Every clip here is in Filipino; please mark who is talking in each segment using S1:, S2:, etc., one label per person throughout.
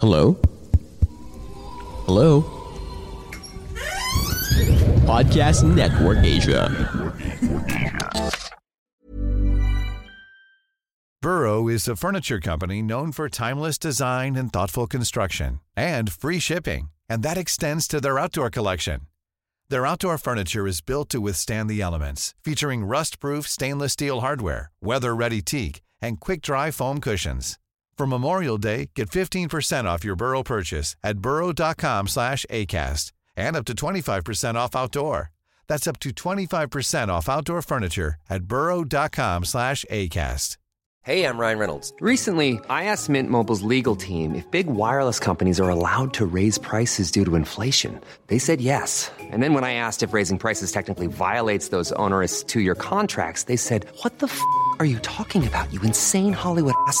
S1: Hello? Hello? Podcast Network Asia.
S2: Burrow is a furniture company known for timeless design and thoughtful construction and free shipping, and that extends to their outdoor collection. Their outdoor furniture is built to withstand the elements, featuring rust-proof stainless steel hardware, weather-ready teak, and quick-dry foam cushions. For Memorial Day, get 15% off your Burrow purchase at burrow.com slash ACAST and up to 25% off outdoor. That's up to 25% off outdoor furniture at burrow.com slash ACAST.
S3: Hey, I'm Ryan Reynolds. Recently, I asked Mint Mobile's legal team if big wireless companies are allowed to raise prices due to inflation. They said yes. And then when I asked if raising prices technically violates those onerous two-year contracts, they said, what the f*** are you talking about, you insane Hollywood ass?"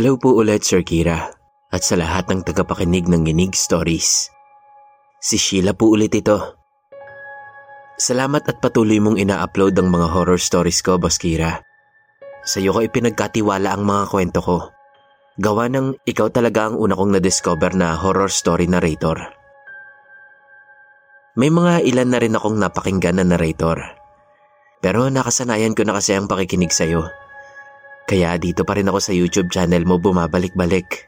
S4: Hello po ulit Sir Kira at sa lahat ng tagapakinig ng Ginig Stories. Si Sheila po ulit ito. Salamat at patuloy mong ina-upload ang mga horror stories ko, Boss Kira. Sa iyo ko ipinagkatiwala ang mga kwento ko. Gawa ng ikaw talaga ang una kong na-discover na horror story narrator. May mga ilan na rin akong napakinggan na narrator. Pero nakasanayan ko na kasi ang pakikinig sa'yo. Kaya dito pa rin ako sa YouTube channel mo bumabalik-balik.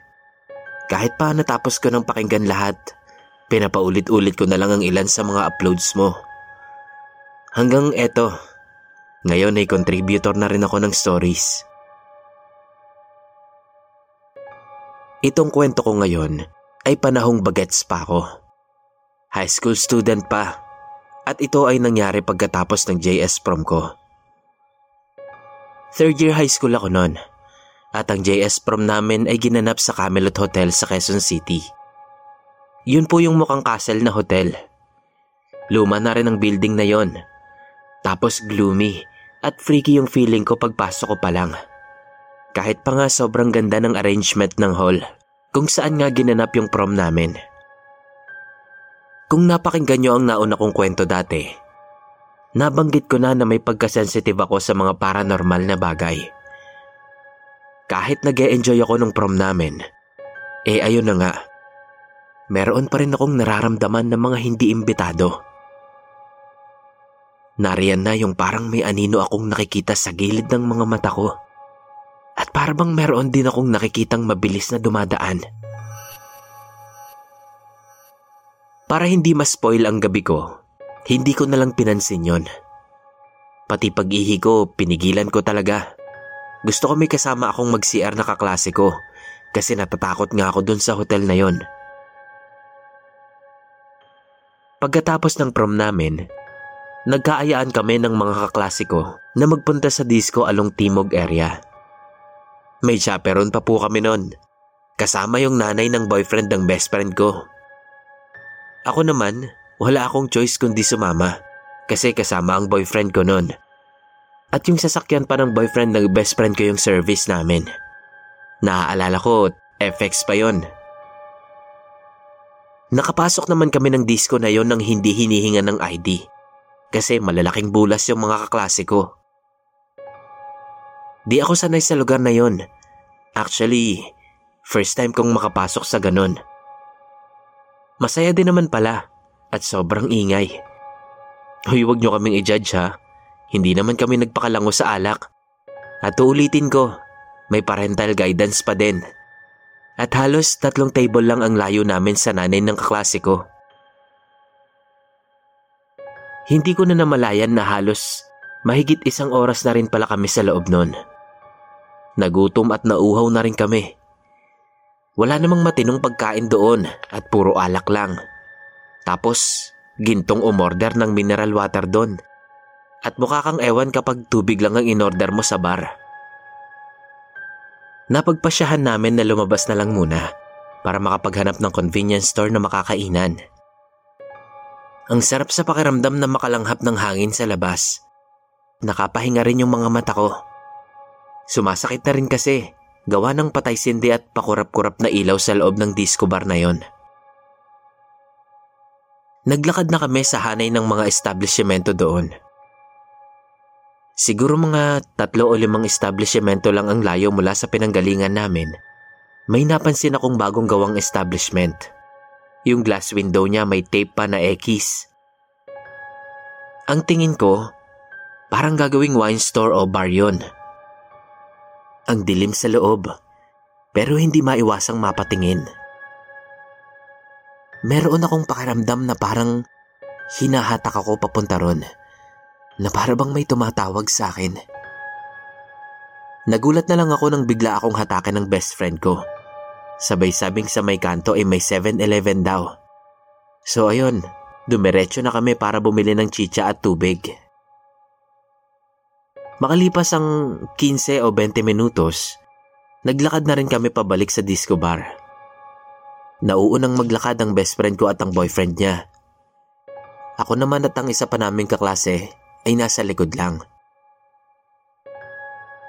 S4: Kahit pa natapos ko ng pakinggan lahat, pinapaulit-ulit ko na lang ang ilan sa mga uploads mo. Hanggang eto, ngayon ay contributor na rin ako ng stories. Itong kwento ko ngayon ay panahong bagets pa ako. High school student pa at ito ay nangyari pagkatapos ng JS prom ko. Third year high school ako noon at ang JS prom namin ay ginanap sa Camelot Hotel sa Quezon City. Yun po yung mukhang castle na hotel. Luma na rin ang building na yon. Tapos gloomy at freaky yung feeling ko pagpasok ko pa lang. Kahit pa nga sobrang ganda ng arrangement ng hall kung saan nga ginanap yung prom namin. Kung napakinggan nyo ang nauna kong kwento dati, nabanggit ko na na may pagkasensitive ako sa mga paranormal na bagay. Kahit nag enjoy ako ng prom namin, eh ayun na nga, meron pa rin akong nararamdaman ng mga hindi imbitado. Nariyan na yung parang may anino akong nakikita sa gilid ng mga mata ko. At parang meron din akong nakikitang mabilis na dumadaan. Para hindi ma-spoil ang gabi ko, hindi ko nalang pinansin yon. Pati pag-ihi ko, pinigilan ko talaga. Gusto ko may kasama akong mag-CR na kaklase ko kasi natatakot nga ako dun sa hotel na yon. Pagkatapos ng prom namin, nagkaayaan kami ng mga kaklase ko na magpunta sa disco along Timog area. May chaperon pa po kami nun. Kasama yung nanay ng boyfriend ng best friend ko. Ako naman, wala akong choice kundi sumama kasi kasama ang boyfriend ko nun. At yung sasakyan pa ng boyfriend ng best friend ko yung service namin. Naaalala ko, FX pa yon. Nakapasok naman kami ng disco na yon nang hindi hinihinga ng ID. Kasi malalaking bulas yung mga kaklase ko. Di ako sanay sa lugar na yon. Actually, first time kong makapasok sa ganun. Masaya din naman pala at sobrang ingay. Hoy, huwag nyo kaming i-judge ha. Hindi naman kami nagpakalango sa alak. At uulitin ko, may parental guidance pa din. At halos tatlong table lang ang layo namin sa nanay ng kaklase ko. Hindi ko na namalayan na halos mahigit isang oras na rin pala kami sa loob nun. Nagutom at nauhaw na rin kami. Wala namang matinong pagkain doon at puro alak lang. Tapos, gintong umorder ng mineral water doon. At mukha kang ewan kapag tubig lang ang inorder mo sa bar. Napagpasyahan namin na lumabas na lang muna para makapaghanap ng convenience store na makakainan. Ang sarap sa pakiramdam na makalanghap ng hangin sa labas. Nakapahinga rin yung mga mata ko. Sumasakit na rin kasi gawa ng patay sindi at pakurap-kurap na ilaw sa loob ng disco bar na yon. Naglakad na kami sa hanay ng mga establishmento doon. Siguro mga tatlo o limang establishmento lang ang layo mula sa pinanggalingan namin. May napansin akong bagong gawang establishment. Yung glass window niya may tape pa na X. Ang tingin ko, parang gagawing wine store o bar yun. Ang dilim sa loob, pero hindi maiwasang mapatingin. Meron akong pakiramdam na parang hinahatak ako papunta ron na para bang may tumatawag sa akin. Nagulat na lang ako nang bigla akong hatakan ng best friend ko. Sabay sabing sa may kanto ay may 7-Eleven daw. So ayun, dumiretso na kami para bumili ng chicha at tubig. Makalipas ang 15 o 20 minutos, naglakad na rin kami pabalik sa disco bar. Nauunang maglakad ang best friend ko at ang boyfriend niya. Ako naman at ang isa pa naming kaklase ay nasa likod lang.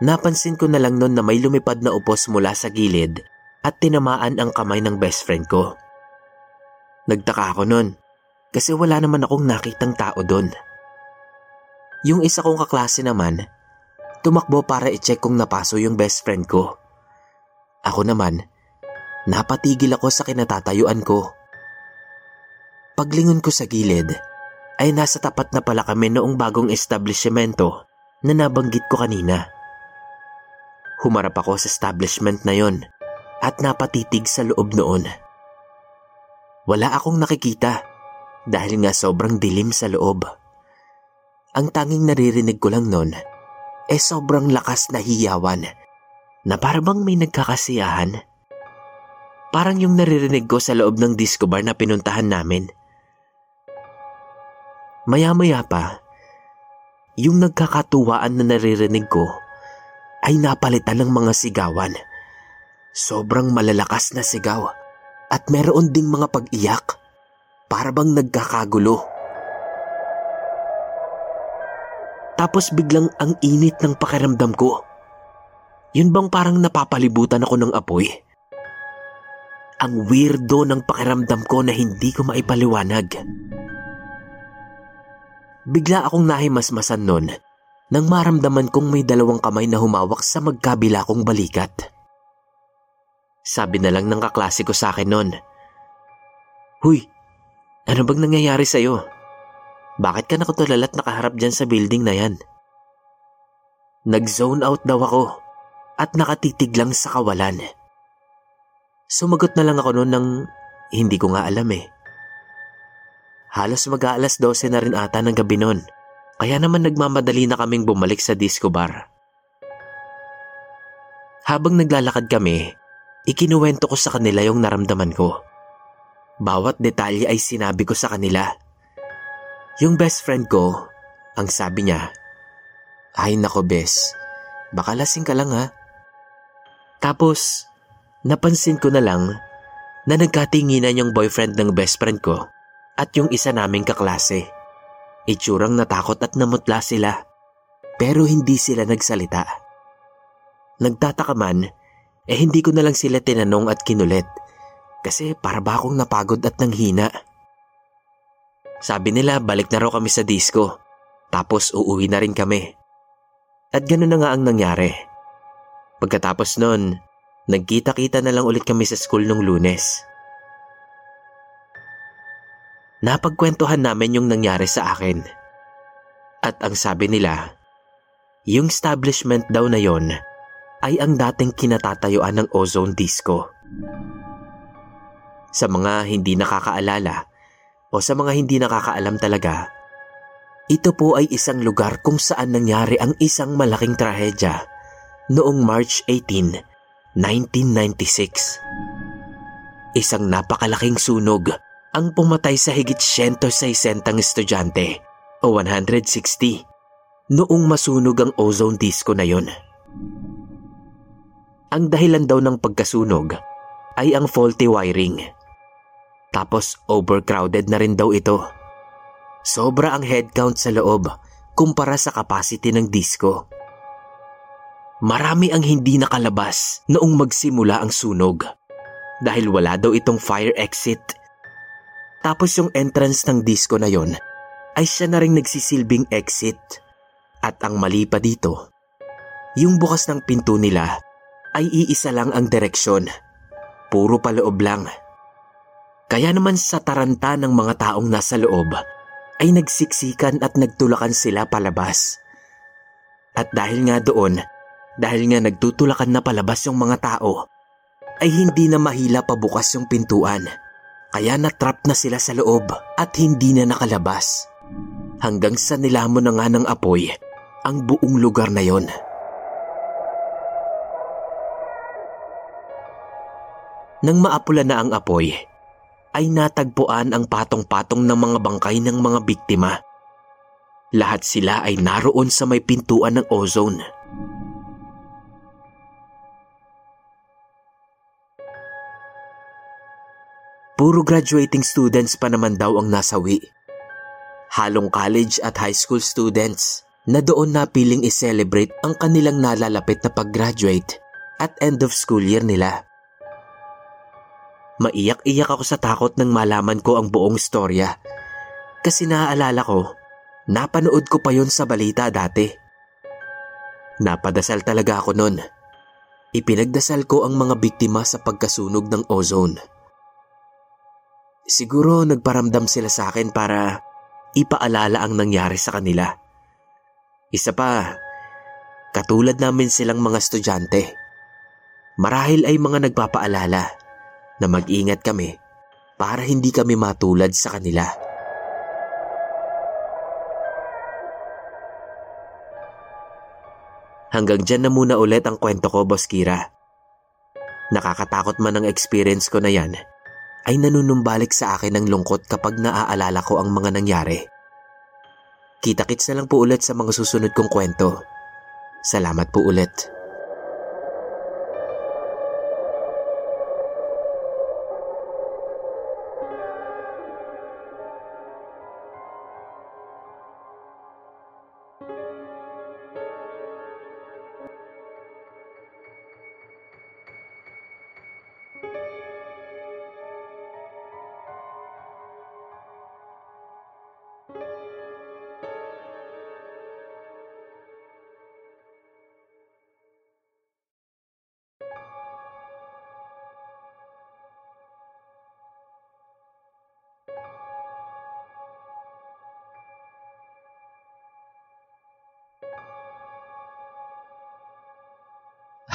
S4: Napansin ko na lang noon na may lumipad na upos mula sa gilid at tinamaan ang kamay ng best friend ko. Nagtaka ako noon kasi wala naman akong nakitang tao doon. Yung isa kong kaklase naman, tumakbo para i-check kung napaso yung best friend ko. Ako naman, napatigil ako sa kinatatayuan ko. Paglingon ko sa gilid, ay nasa tapat na pala kami noong bagong establishmento na nabanggit ko kanina. Humarap ako sa establishment na yon at napatitig sa loob noon. Wala akong nakikita dahil nga sobrang dilim sa loob. Ang tanging naririnig ko lang noon ay sobrang lakas na hiyawan na parang may nagkakasiyahan. Parang yung naririnig ko sa loob ng disco bar na pinuntahan namin. Maya-maya pa, yung nagkakatuwaan na naririnig ko ay napalitan ng mga sigawan. Sobrang malalakas na sigaw at meron ding mga pag-iyak para bang nagkakagulo. Tapos biglang ang init ng pakiramdam ko. Yun bang parang napapalibutan ako ng apoy? Ang weirdo ng pakiramdam ko na hindi ko maipaliwanag. Bigla akong nahimasmasan nun nang maramdaman kong may dalawang kamay na humawak sa magkabila kong balikat. Sabi na lang ng kaklase ko sa akin nun, Huy, ano bang nangyayari sa'yo? Bakit ka nakutulala at nakaharap dyan sa building na yan? Nag-zone out daw ako at nakatitig lang sa kawalan. Sumagot na lang ako noon ng hindi ko nga alam eh. Halos mag-aalas 12 na rin ata ng gabi noon. Kaya naman nagmamadali na kaming bumalik sa disco bar. Habang naglalakad kami, ikinuwento ko sa kanila yung naramdaman ko. Bawat detalye ay sinabi ko sa kanila. Yung best friend ko, ang sabi niya, Ay nako bes, baka lasing ka lang ha. Tapos, napansin ko na lang na nagkatinginan yung boyfriend ng best friend ko at yung isa naming kaklase. Itsurang natakot at namutla sila, pero hindi sila nagsalita. Nagtataka man, eh hindi ko na lang sila tinanong at kinulit kasi para ba akong napagod at nanghina. Sabi nila balik na raw kami sa disco, tapos uuwi na rin kami. At ganoon na nga ang nangyari. Pagkatapos nun, nagkita-kita na lang ulit kami sa school nung lunes. Napagkwentuhan namin yung nangyari sa akin. At ang sabi nila, yung establishment daw na yon ay ang dating kinatatayuan ng ozone disco. Sa mga hindi nakakaalala o sa mga hindi nakakaalam talaga, ito po ay isang lugar kung saan nangyari ang isang malaking trahedya noong March 18, 1996. Isang napakalaking sunog ang pumatay sa higit 160 estudyante o 160 noong masunog ang ozone disco na yon. Ang dahilan daw ng pagkasunog ay ang faulty wiring. Tapos overcrowded na rin daw ito. Sobra ang headcount sa loob kumpara sa capacity ng disco. Marami ang hindi nakalabas noong magsimula ang sunog dahil wala daw itong fire exit. Tapos yung entrance ng disco na yon ay siya na rin nagsisilbing exit. At ang mali pa dito, yung bukas ng pinto nila ay iisa lang ang direksyon. Puro paloob lang. Kaya naman sa taranta ng mga taong nasa loob ay nagsiksikan at nagtulakan sila palabas. At dahil nga doon, dahil nga nagtutulakan na palabas yung mga tao, ay hindi na mahila pabukas yung pintuan. Kaya natrap na sila sa loob at hindi na nakalabas. Hanggang sa nilamon na nga ng apoy ang buong lugar na yon. Nang maapula na ang apoy, ay natagpuan ang patong-patong ng mga bangkay ng mga biktima. Lahat sila ay naroon sa may pintuan ng ozone. Puro graduating students pa naman daw ang nasawi. Halong college at high school students na doon napiling i-celebrate ang kanilang nalalapit na pag-graduate at end of school year nila. Maiyak-iyak ako sa takot nang malaman ko ang buong storya. Kasi naaalala ko, napanood ko pa yon sa balita dati. Napadasal talaga ako nun. Ipinagdasal ko ang mga biktima sa pagkasunog ng ozone. Siguro nagparamdam sila sa akin para ipaalala ang nangyari sa kanila. Isa pa, katulad namin silang mga estudyante. Marahil ay mga nagpapaalala na mag-ingat kami para hindi kami matulad sa kanila. Hanggang dyan na muna ulit ang kwento ko, Boss Kira. Nakakatakot man ang experience ko na yan ay nanunumbalik sa akin ng lungkot kapag naaalala ko ang mga nangyari. Kita-kits na lang po ulit sa mga susunod kong kwento. Salamat po ulit.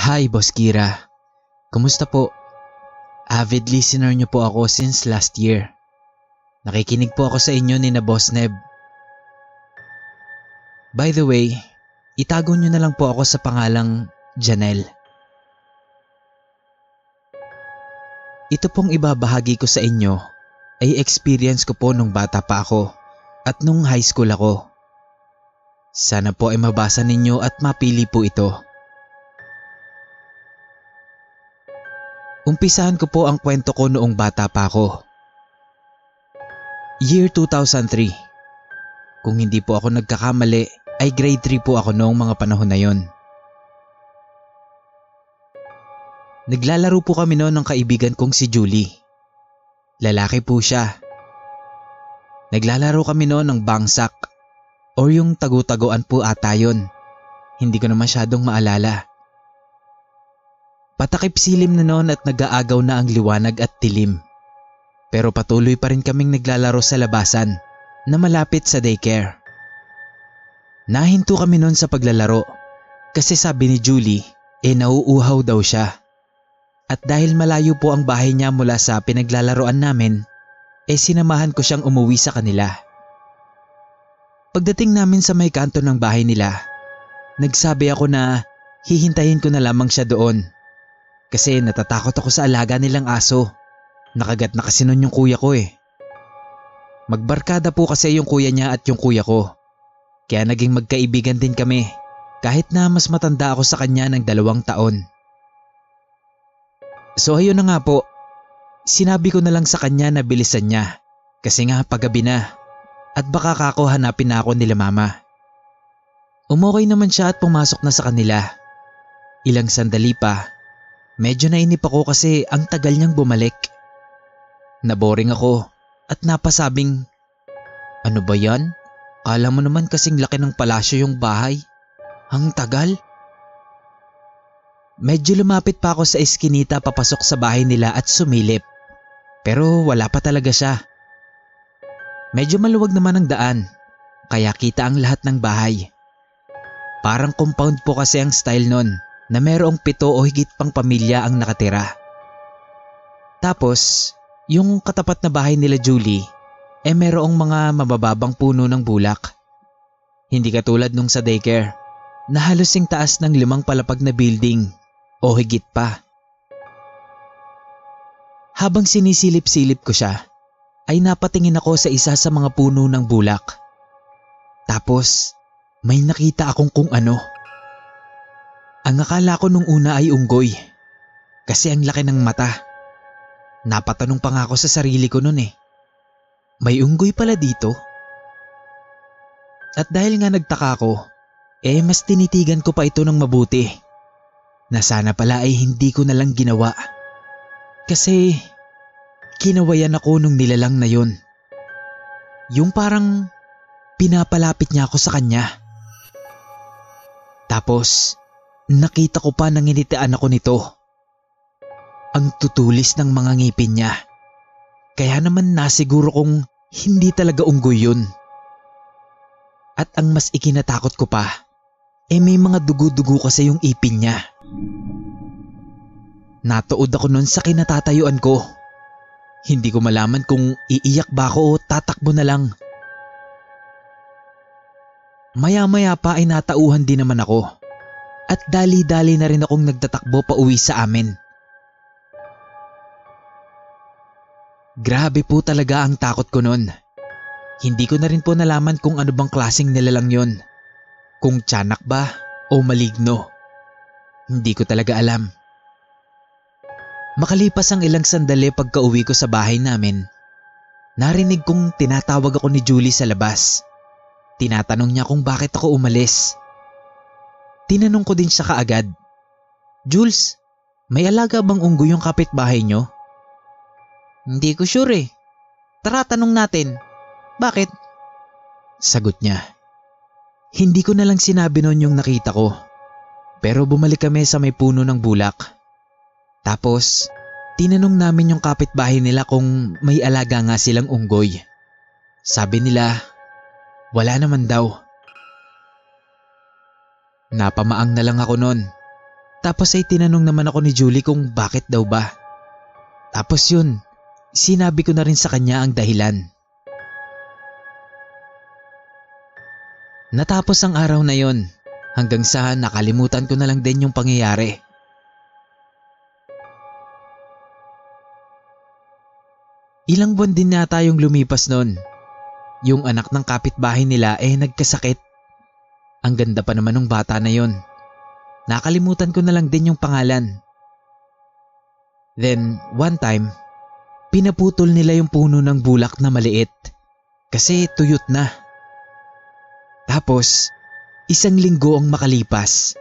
S5: Hi, Boss Kira. Kumusta po? Avid listener niyo po ako since last year. Nakikinig po ako sa inyo ni na Boss Neb. By the way, itago niyo na lang po ako sa pangalang Janelle. Ito pong ibabahagi ko sa inyo ay experience ko po nung bata pa ako at nung high school ako. Sana po ay mabasa ninyo at mapili po ito. Umpisahan ko po ang kwento ko noong bata pa ako. Year 2003. Kung hindi po ako nagkakamali, ay grade 3 po ako noong mga panahon na yon. Naglalaro po kami noon ng kaibigan kong si Julie. Lalaki po siya. Naglalaro kami noon ng bangsak or yung tagu-taguan po ata yun. Hindi ko na masyadong maalala. Patakip silim na noon at nag-aagaw na ang liwanag at tilim. Pero patuloy pa rin kaming naglalaro sa labasan na malapit sa daycare. Nahinto kami noon sa paglalaro kasi sabi ni Julie eh nauuhaw daw siya. At dahil malayo po ang bahay niya mula sa pinaglalaroan namin, eh sinamahan ko siyang umuwi sa kanila. Pagdating namin sa may kanto ng bahay nila, nagsabi ako na hihintayin ko na lamang siya doon. Kasi natatakot ako sa alaga nilang aso. Nakagat na kasi nun yung kuya ko eh. Magbarkada po kasi yung kuya niya at yung kuya ko. Kaya naging magkaibigan din kami kahit na mas matanda ako sa kanya ng dalawang taon. So ayun na nga po, sinabi ko na lang sa kanya na bilisan niya kasi nga paggabi na at baka kako hanapin na ako nila mama. Umukay naman siya at pumasok na sa kanila. Ilang sandali pa, medyo nainip ako kasi ang tagal niyang bumalik. Naboring ako at napasabing, Ano ba yan? Kala mo naman kasing laki ng palasyo yung bahay. Ang tagal. Medyo lumapit pa ako sa eskinita papasok sa bahay nila at sumilip. Pero wala pa talaga siya. Medyo maluwag naman ang daan, kaya kita ang lahat ng bahay. Parang compound po kasi ang style nun na merong pito o higit pang pamilya ang nakatira. Tapos, yung katapat na bahay nila Julie, eh merong mga mabababang puno ng bulak. Hindi katulad nung sa daycare, na halos sing taas ng limang palapag na building o higit pa. Habang sinisilip-silip ko siya, ay napatingin ako sa isa sa mga puno ng bulak. Tapos, may nakita akong kung ano. Ang akala ko nung una ay unggoy. Kasi ang laki ng mata. Napatanong pa nga ako sa sarili ko nun eh. May unggoy pala dito? At dahil nga nagtaka ko, eh mas tinitigan ko pa ito ng mabuti. Na sana pala ay hindi ko na lang ginawa. Kasi kinawayan ako nung nilalang na yon. Yung parang pinapalapit niya ako sa kanya. Tapos nakita ko pa nanginitian ako nito. Ang tutulis ng mga ngipin niya. Kaya naman nasiguro kong hindi talaga unggoy yun. At ang mas ikinatakot ko pa, eh may mga dugo-dugo kasi yung ipin niya. Natuod ako nun sa kinatatayuan ko. Hindi ko malaman kung iiyak ba ako o tatakbo na lang. Maya-maya pa ay natauhan din naman ako. At dali-dali na rin akong nagtatakbo pa uwi sa amin. Grabe po talaga ang takot ko nun. Hindi ko na rin po nalaman kung ano bang klaseng nilalang yon. Kung tiyanak ba o maligno. Hindi ko talaga alam. Makalipas ang ilang sandali pagka uwi ko sa bahay namin, narinig kong tinatawag ako ni Julie sa labas. Tinatanong niya kung bakit ako umalis. Tinanong ko din siya kaagad. Jules, may alaga bang unggoy yung kapitbahay nyo? Hindi ko sure eh. Tara tanong natin. Bakit? Sagot niya. Hindi ko na lang sinabi noon yung nakita ko. Pero bumalik kami sa may puno ng bulak. Tapos, tinanong namin yung kapitbahay nila kung may alaga nga silang unggoy. Sabi nila, wala naman daw. Napamaang na lang ako noon. Tapos ay tinanong naman ako ni Julie kung bakit daw ba. Tapos yun, sinabi ko na rin sa kanya ang dahilan. Natapos ang araw na yon hanggang sa nakalimutan ko na lang din yung pangyayari. Ilang buwan din yata yung lumipas noon. Yung anak ng kapitbahay nila eh nagkasakit. Ang ganda pa naman ng bata na yon. Nakalimutan ko na lang din yung pangalan. Then, one time, pinaputol nila yung puno ng bulak na maliit kasi tuyot na. Tapos, isang linggo ang makalipas,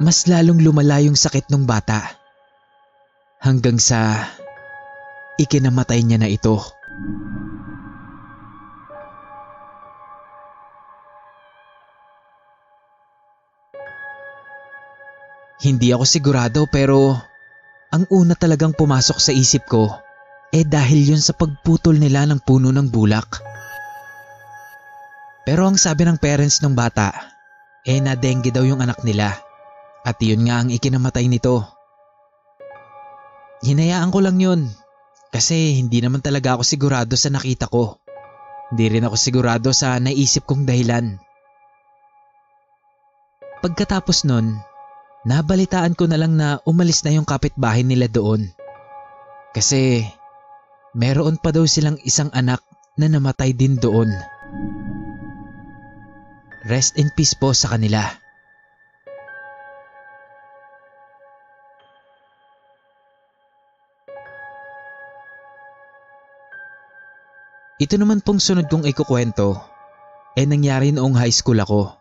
S5: mas lalong lumala yung sakit ng bata. Hanggang sa ikinamatay niya na ito. Hindi ako sigurado pero ang una talagang pumasok sa isip ko eh dahil yun sa pagputol nila ng puno ng bulak. Pero ang sabi ng parents ng bata, eh na dengue daw yung anak nila at yun nga ang ikinamatay nito. hinayaan ko lang yun. Kasi hindi naman talaga ako sigurado sa nakita ko. Hindi rin ako sigurado sa naisip kong dahilan. Pagkatapos nun, nabalitaan ko na lang na umalis na yung kapitbahay nila doon. Kasi meron pa daw silang isang anak na namatay din doon. Rest in peace po sa kanila. Ito naman pong sunod kong ikukwento eh nangyari noong high school ako.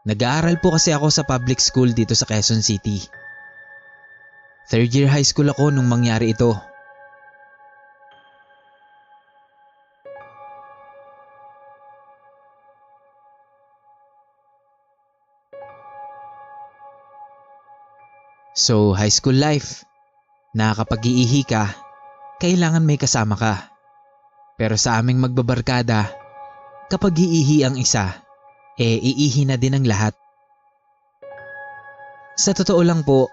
S5: Nag-aaral po kasi ako sa public school dito sa Quezon City. Third year high school ako nung mangyari ito. So, high school life. Nakakapag-iihi ka, kailangan may kasama ka. Pero sa aming magbabarkada, kapag iihi ang isa, eh iihi na din ang lahat. Sa totoo lang po,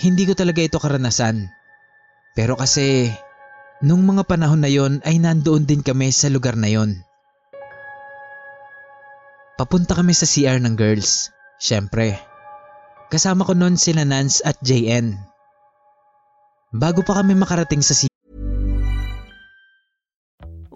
S5: hindi ko talaga ito karanasan. Pero kasi, nung mga panahon na yon ay nandoon din kami sa lugar na yon. Papunta kami sa CR ng girls, syempre. Kasama ko noon sila Nance at JN. Bago pa kami makarating sa CR,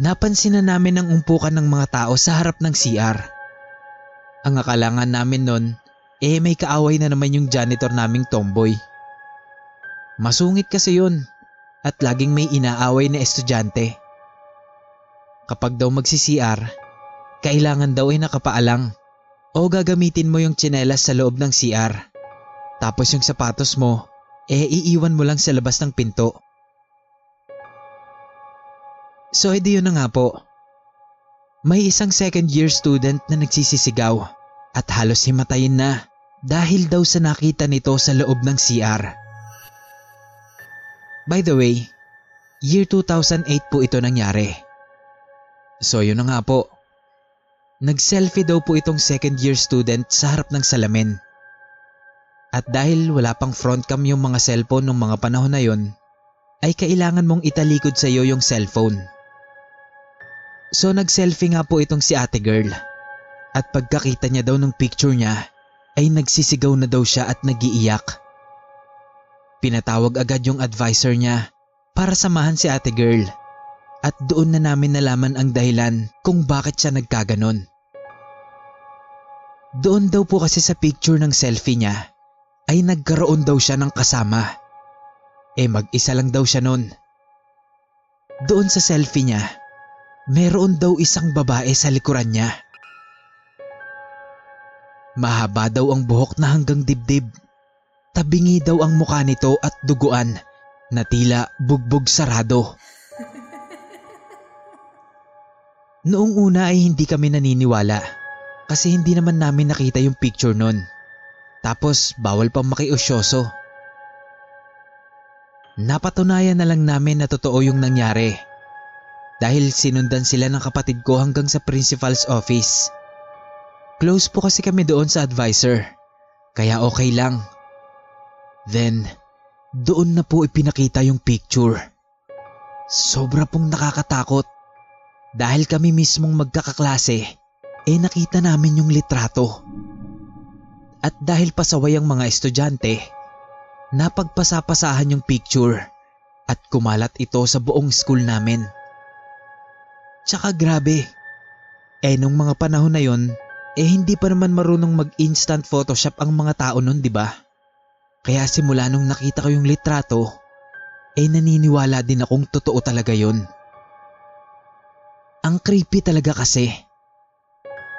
S5: napansin na namin ang umpukan ng mga tao sa harap ng CR. Ang akalangan namin nun, eh may kaaway na naman yung janitor naming tomboy. Masungit kasi yun at laging may inaaway na estudyante. Kapag daw magsi-CR, kailangan daw ay nakapaalang o gagamitin mo yung tsinelas sa loob ng CR. Tapos yung sapatos mo, eh iiwan mo lang sa labas ng pinto. So edi yun na nga po. May isang second year student na nagsisisigaw at halos himatayin na dahil daw sa nakita nito sa loob ng CR. By the way, year 2008 po ito nangyari. So yun na nga po. Nag-selfie daw po itong second year student sa harap ng salamin. At dahil wala pang front cam yung mga cellphone ng mga panahon na yon, ay kailangan mong italikod sa iyo yung cellphone. So nag-selfie nga po itong si ate girl. At pagkakita niya daw ng picture niya, ay nagsisigaw na daw siya at nagiiyak. Pinatawag agad yung advisor niya para samahan si ate girl. At doon na namin nalaman ang dahilan kung bakit siya nagkaganon. Doon daw po kasi sa picture ng selfie niya ay nagkaroon daw siya ng kasama. Eh mag-isa lang daw siya nun. Doon sa selfie niya, meron daw isang babae sa likuran niya. Mahaba daw ang buhok na hanggang dibdib. Tabingi daw ang mukha nito at duguan na tila bugbog sarado. Noong una ay hindi kami naniniwala kasi hindi naman namin nakita yung picture nun. Tapos bawal pang makiusyoso. Napatunayan na lang namin na totoo yung nangyari. Dahil sinundan sila ng kapatid ko hanggang sa principal's office. Close po kasi kami doon sa advisor. Kaya okay lang. Then, doon na po ipinakita yung picture. Sobra pong nakakatakot. Dahil kami mismong magkakaklase, eh nakita namin yung litrato. At dahil pasaway ang mga estudyante, napagpasapasahan yung picture at kumalat ito sa buong school namin. Tsaka grabe, eh nung mga panahon na yon, eh hindi pa naman marunong mag-instant photoshop ang mga tao nun, di ba? Kaya simula nung nakita ko yung litrato, eh naniniwala din akong totoo talaga yon. Ang creepy talaga kasi.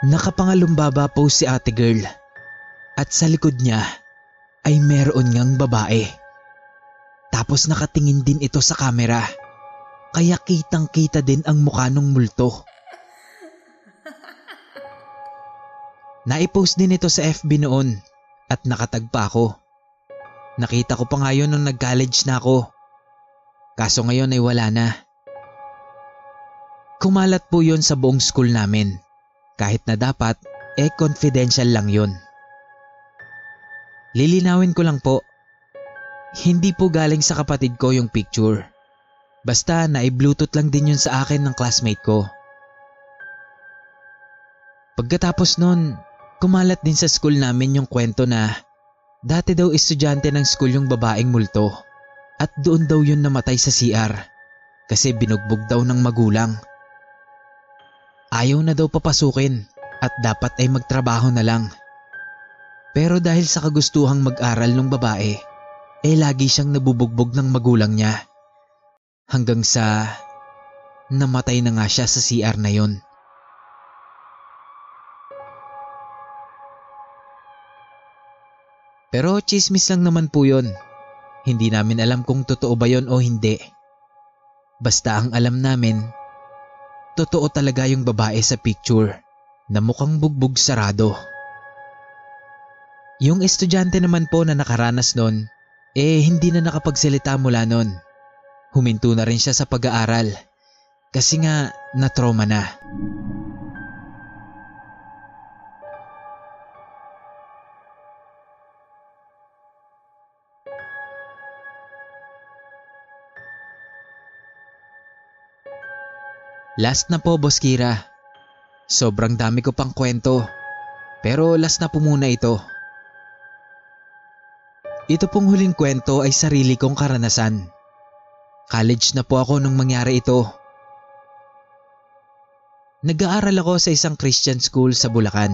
S5: Nakapangalumbaba po si ate girl at sa likod niya ay meron ngang babae. Tapos nakatingin din ito sa kamera kaya kitang kita din ang mukha ng multo. Naipost din ito sa FB noon at nakatagpa ako. Nakita ko pa nga yun nung nag-college na ako. Kaso ngayon ay wala na. Kumalat po yon sa buong school namin. Kahit na dapat, eh confidential lang yon. Lilinawin ko lang po. Hindi po galing sa kapatid ko yung picture. Basta na-bluetooth lang din yun sa akin ng classmate ko. Pagkatapos nun, kumalat din sa school namin yung kwento na dati daw estudyante ng school yung babaeng multo at doon daw yun namatay sa CR kasi binugbog daw ng magulang. Ayaw na daw papasukin at dapat ay magtrabaho na lang. Pero dahil sa kagustuhang mag-aral ng babae, eh lagi siyang nabubugbog ng magulang niya. Hanggang sa namatay na nga siya sa CR na yon. Pero chismis lang naman po yon. Hindi namin alam kung totoo ba yon o hindi. Basta ang alam namin, totoo talaga yung babae sa picture na mukhang bugbog sarado. Yung estudyante naman po na nakaranas nun, eh hindi na nakapagsalita mula nun. Huminto na rin siya sa pag-aaral kasi nga na-trauma na. Last na po, Boss Kira. Sobrang dami ko pang kwento. Pero last na po muna ito. Ito pong huling kwento ay sarili kong karanasan. College na po ako nung mangyari ito. Nag-aaral ako sa isang Christian school sa Bulacan.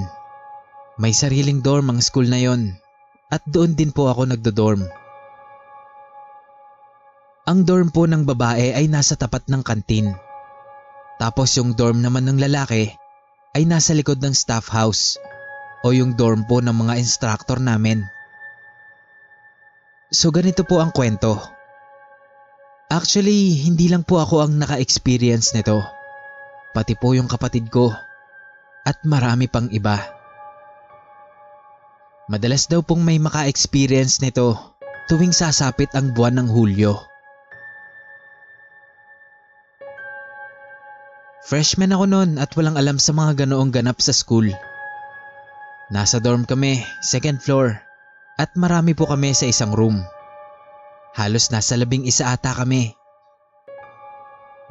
S5: May sariling dorm ang school na yon at doon din po ako nagdo-dorm. Ang dorm po ng babae ay nasa tapat ng kantin. Tapos yung dorm naman ng lalaki ay nasa likod ng staff house o yung dorm po ng mga instructor namin. So ganito po ang kwento. Actually, hindi lang po ako ang naka-experience nito. Pati po yung kapatid ko. At marami pang iba. Madalas daw pong may maka-experience nito tuwing sasapit ang buwan ng Hulyo. Freshman ako noon at walang alam sa mga ganoong ganap sa school. Nasa dorm kami, second floor, at marami po kami sa isang room. Halos nasa labing isa ata kami.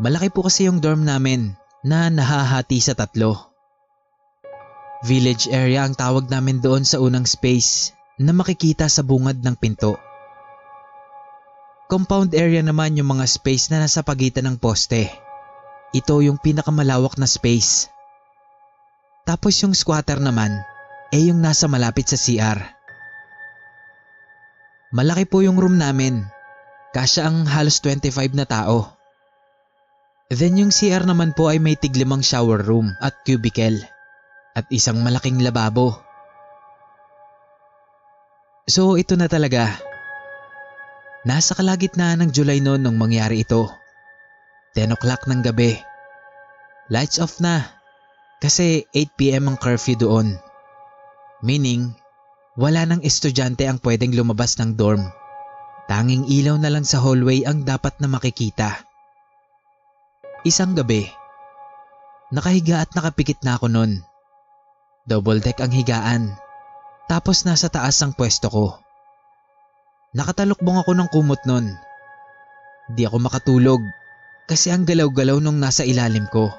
S5: Malaki po kasi yung dorm namin na nahahati sa tatlo. Village area ang tawag namin doon sa unang space na makikita sa bungad ng pinto. Compound area naman yung mga space na nasa pagitan ng poste. Ito yung pinakamalawak na space. Tapos yung squatter naman, eh yung nasa malapit sa CR. Malaki po yung room namin. Kasya ang halos 25 na tao. Then yung CR naman po ay may tiglimang shower room at cubicle at isang malaking lababo. So ito na talaga. Nasa kalagitnaan ng July noon nung mangyari ito. 10 o'clock ng gabi. Lights off na kasi 8pm ang curfew doon. Meaning, wala nang estudyante ang pwedeng lumabas ng dorm. Tanging ilaw na lang sa hallway ang dapat na makikita. Isang gabi, nakahiga at nakapikit na ako nun. Double deck ang higaan, tapos nasa taas ang pwesto ko. Nakatalukbong ako ng kumot nun. Di ako makatulog kasi ang galaw-galaw nung nasa ilalim ko.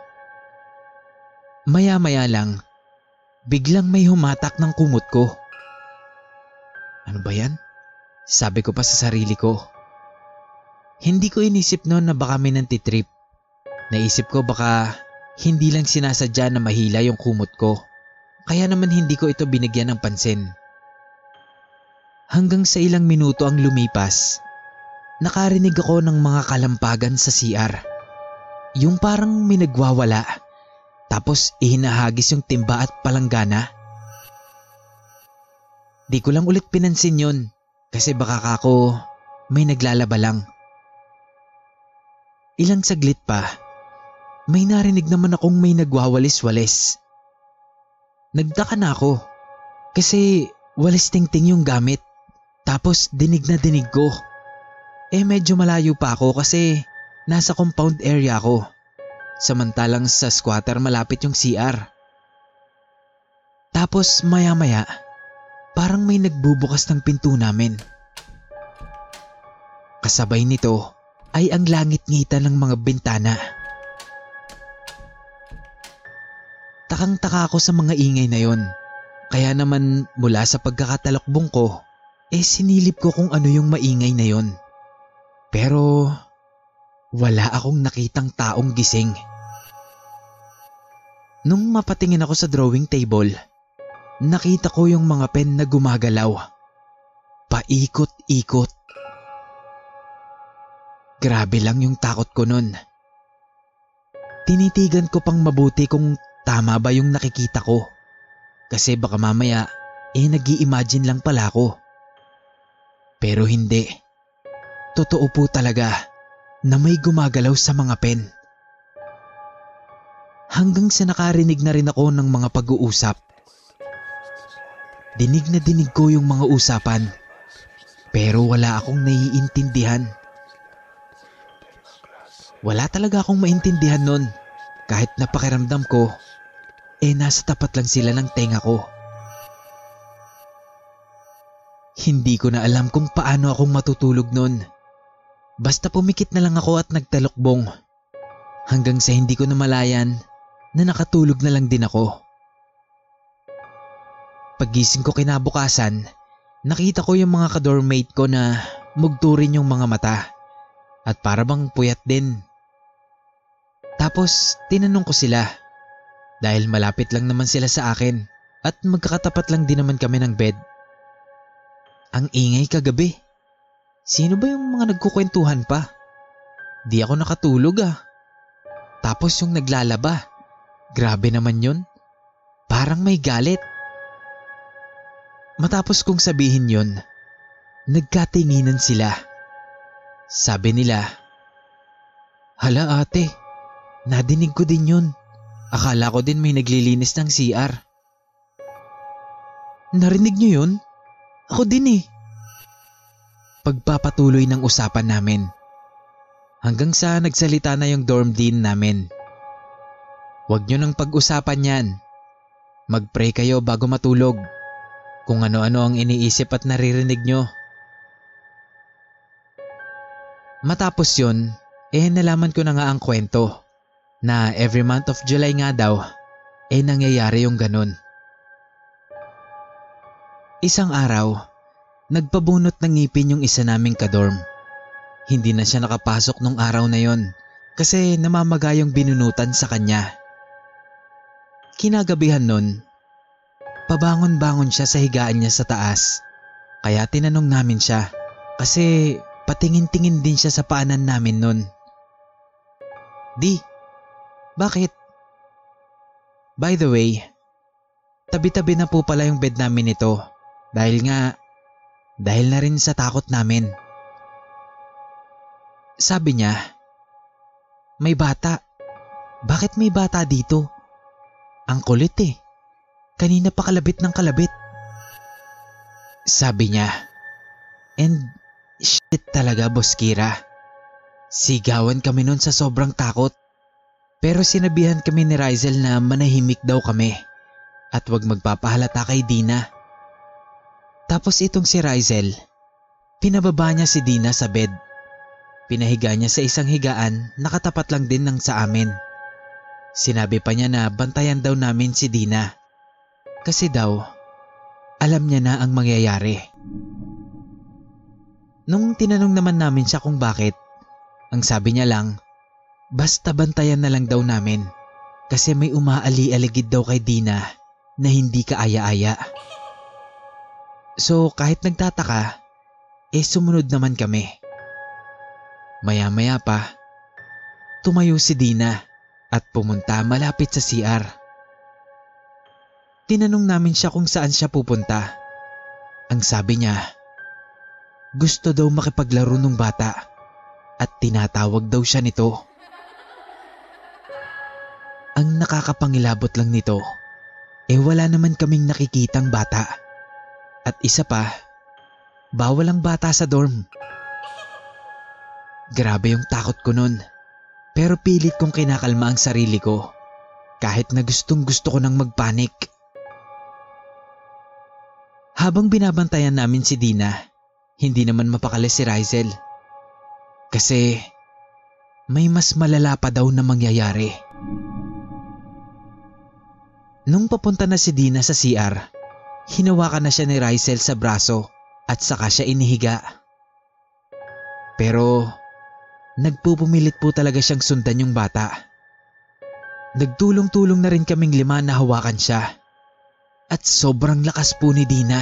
S5: Maya-maya lang, biglang may humatak ng kumot ko. Ano ba yan? Sabi ko pa sa sarili ko. Hindi ko inisip noon na baka may nantitrip. Naisip ko baka hindi lang sinasadya na mahila yung kumot ko. Kaya naman hindi ko ito binigyan ng pansin. Hanggang sa ilang minuto ang lumipas, nakarinig ako ng mga kalampagan sa CR. Yung parang may nagwawala, tapos ihinahagis yung timba at palanggana. Di ko lang ulit pinansin yun kasi baka kako may naglalaba lang. Ilang saglit pa, may narinig naman akong may nagwawalis-walis. Nagtaka na ako kasi walis tingting yung gamit. Tapos dinig na dinig ko. Eh medyo malayo pa ako kasi nasa compound area ako. Samantalang sa squatter malapit yung CR. Tapos maya maya, parang may nagbubukas ng pinto namin. Kasabay nito ay ang langit ngita ng mga bintana. Takang-taka ako sa mga ingay na yon. Kaya naman mula sa pagkakatalakbong ko, eh sinilip ko kung ano yung maingay na yon. Pero wala akong nakitang taong gising. Nung mapatingin ako sa drawing table, nakita ko yung mga pen na gumagalaw. Paikot-ikot. Grabe lang yung takot ko nun. Tinitigan ko pang mabuti kung tama ba yung nakikita ko. Kasi baka mamaya, eh nag imagine lang pala ako. Pero hindi. Totoo po talaga na may gumagalaw sa mga pen. Hanggang sa nakarinig na rin ako ng mga pag-uusap. Dinig na dinig ko yung mga usapan. Pero wala akong naiintindihan. Wala talaga akong maintindihan nun. Kahit napakiramdam ko, eh nasa tapat lang sila ng tenga ko. Hindi ko na alam kung paano akong matutulog nun. Basta pumikit na lang ako at nagtalokbong. Hanggang sa hindi ko namalayan na nakatulog na lang din ako. Pagising ko kinabukasan, nakita ko yung mga kadormate ko na mugturin yung mga mata at para bang puyat din. Tapos tinanong ko sila dahil malapit lang naman sila sa akin at magkakatapat lang din naman kami ng bed. Ang ingay kagabi. Sino ba yung mga nagkukwentuhan pa? Di ako nakatulog ah. Tapos yung naglalaba. Grabe naman yun. Parang may galit. Matapos kong sabihin yun, nagkatinginan sila. Sabi nila, Hala ate, nadinig ko din yun. Akala ko din may naglilinis ng CR. Narinig niyo yun? Ako din eh. Pagpapatuloy ng usapan namin. Hanggang sa nagsalita na yung dorm dean namin. Huwag niyo nang pag-usapan yan. Mag-pray kayo bago matulog. Kung ano-ano ang iniisip at naririnig nyo. Matapos yun, eh nalaman ko na nga ang kwento na every month of July nga daw, eh nangyayari yung ganun. Isang araw, nagpabunot ng ngipin yung isa naming kadorm. Hindi na siya nakapasok nung araw na yon kasi namamaga yung binunutan sa kanya. Kinagabihan nun, pabangon-bangon siya sa higaan niya sa taas. Kaya tinanong namin siya kasi patingin-tingin din siya sa paanan namin nun. Di, bakit? By the way, tabi-tabi na po pala yung bed namin ito dahil nga, dahil na rin sa takot namin. Sabi niya, may bata. Bakit may bata dito? Ang kulit eh. Kanina pa kalabit ng kalabit. Sabi niya, and shit talaga boss Kira. Sigawan kami nun sa sobrang takot. Pero sinabihan kami ni Rizel na manahimik daw kami at wag magpapahalata kay Dina. Tapos itong si Rizel, pinababa niya si Dina sa bed. Pinahiga niya sa isang higaan nakatapat lang din ng sa amin. Sinabi pa niya na bantayan daw namin si Dina. Kasi daw, alam niya na ang mangyayari. Nung tinanong naman namin siya kung bakit, ang sabi niya lang, basta bantayan na lang daw namin kasi may umaali-aligid daw kay Dina na hindi kaaya-aya. So kahit nagtataka, eh sumunod naman kami. Maya-maya pa, tumayo si Dina at pumunta malapit sa CR. Tinanong namin siya kung saan siya pupunta. Ang sabi niya, gusto daw makipaglaro ng bata at tinatawag daw siya nito. Ang nakakapangilabot lang nito, eh wala naman kaming nakikitang bata. At isa pa, bawal ang bata sa dorm. Grabe yung takot ko nun. Pero pilit kong kinakalma ang sarili ko kahit na gustong gusto ko nang magpanik. Habang binabantayan namin si Dina, hindi naman mapakali si Rizel. Kasi may mas malala pa daw na mangyayari. Nung papunta na si Dina sa CR, hinawakan na siya ni Rizel sa braso at saka siya inihiga. Pero nagpupumilit po talaga siyang sundan yung bata. Nagtulong-tulong na rin kaming lima na hawakan siya. At sobrang lakas po ni Dina.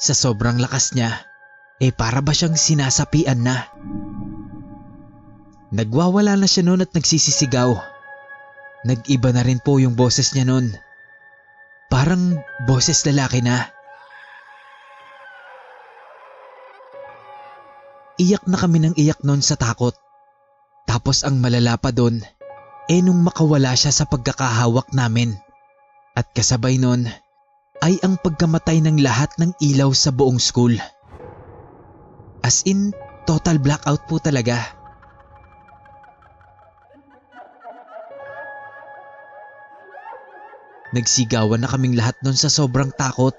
S5: Sa sobrang lakas niya, eh para ba siyang sinasapian na. Nagwawala na siya noon at nagsisisigaw. Nag-iba na rin po yung boses niya noon. Parang boses lalaki na. Iyak na kami ng iyak noon sa takot. Tapos ang malala pa doon, eh nung makawala siya sa pagkakahawak namin. At kasabay nun ay ang pagkamatay ng lahat ng ilaw sa buong school. As in, total blackout po talaga. Nagsigawan na kaming lahat nun sa sobrang takot.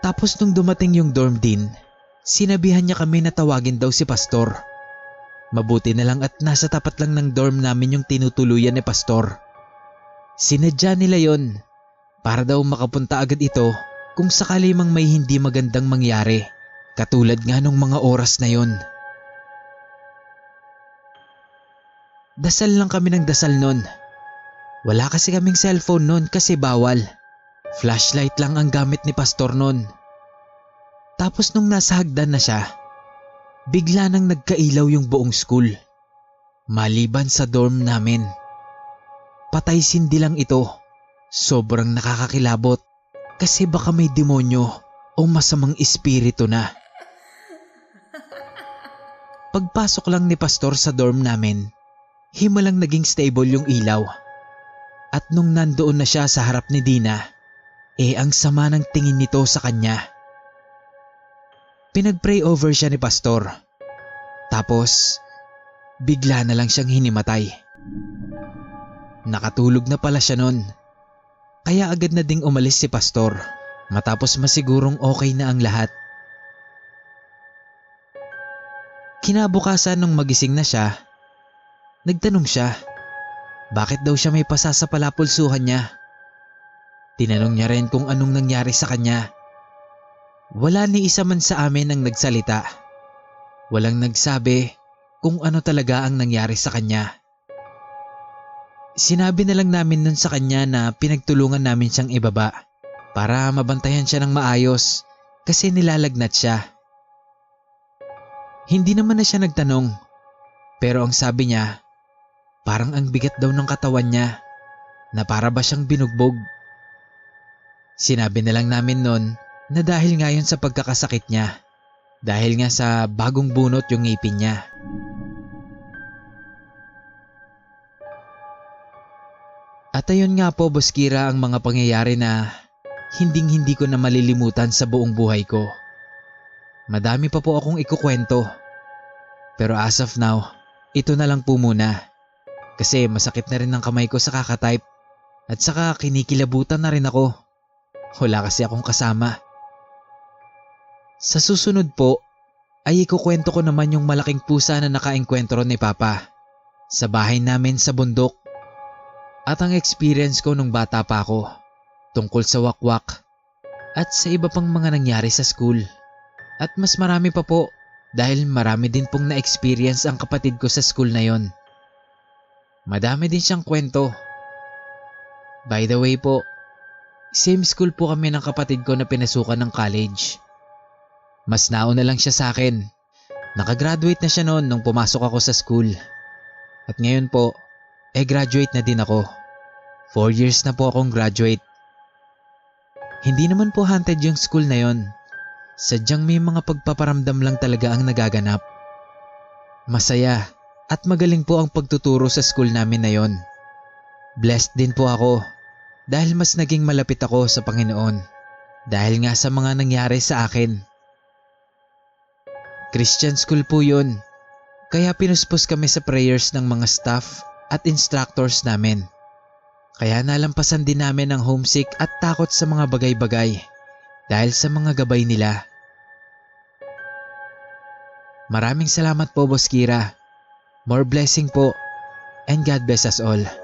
S5: Tapos nung dumating yung dorm din, sinabihan niya kami na tawagin daw si Pastor. Mabuti na lang at nasa tapat lang ng dorm namin yung tinutuluyan ni Pastor. Sinadya nila yon para daw makapunta agad ito kung sakali mang may hindi magandang mangyari katulad nga nung mga oras na yon. Dasal lang kami ng dasal nun. Wala kasi kaming cellphone nun kasi bawal. Flashlight lang ang gamit ni pastor nun. Tapos nung nasa hagdan na siya, bigla nang nagkailaw yung buong school. Maliban sa dorm namin. Patay sindi lang ito. Sobrang nakakakilabot kasi baka may demonyo o masamang espiritu na. Pagpasok lang ni Pastor sa dorm namin, himalang naging stable yung ilaw. At nung nandoon na siya sa harap ni Dina, eh ang sama ng tingin nito sa kanya. Pinag-pray over siya ni Pastor. Tapos, bigla na lang siyang hinimatay. Nakatulog na pala siya nun. Kaya agad na ding umalis si Pastor matapos masigurong okay na ang lahat. Kinabukasan nung magising na siya, nagtanong siya, bakit daw siya may pasa sa palapulsuhan niya? Tinanong niya rin kung anong nangyari sa kanya. Wala ni isa man sa amin ang nagsalita. Walang nagsabi kung ano talaga ang nangyari sa kanya. Sinabi na lang namin nun sa kanya na pinagtulungan namin siyang ibaba para mabantayan siya ng maayos kasi nilalagnat siya. Hindi naman na siya nagtanong pero ang sabi niya parang ang bigat daw ng katawan niya na para ba siyang binugbog. Sinabi na lang namin nun na dahil nga yun sa pagkakasakit niya dahil nga sa bagong bunot yung ngipin niya. At ayun nga po Boskira ang mga pangyayari na hinding hindi ko na malilimutan sa buong buhay ko. Madami pa po akong ikukwento. Pero as of now, ito na lang po muna. Kasi masakit na rin ang kamay ko sa kakatype at saka kinikilabutan na rin ako. Wala kasi akong kasama. Sa susunod po, ay ikukwento ko naman yung malaking pusa na nakaengkwentro ni Papa sa bahay namin sa bundok at ang experience ko nung bata pa ako tungkol sa wakwak at sa iba pang mga nangyari sa school. At mas marami pa po dahil marami din pong na-experience ang kapatid ko sa school na yon. Madami din siyang kwento. By the way po, Same school po kami ng kapatid ko na pinasukan ng college. Mas nauna lang siya sa akin. Nakagraduate na siya noon nung pumasok ako sa school. At ngayon po, eh graduate na din ako. Four years na po akong graduate. Hindi naman po haunted yung school na yon. Sadyang may mga pagpaparamdam lang talaga ang nagaganap. Masaya at magaling po ang pagtuturo sa school namin na yon. Blessed din po ako dahil mas naging malapit ako sa Panginoon dahil nga sa mga nangyari sa akin. Christian school po yun, kaya pinuspos kami sa prayers ng mga staff at instructors namin. Kaya nalampasan din namin ang homesick at takot sa mga bagay-bagay dahil sa mga gabay nila. Maraming salamat po Boss Kira. More blessing po and God bless us all.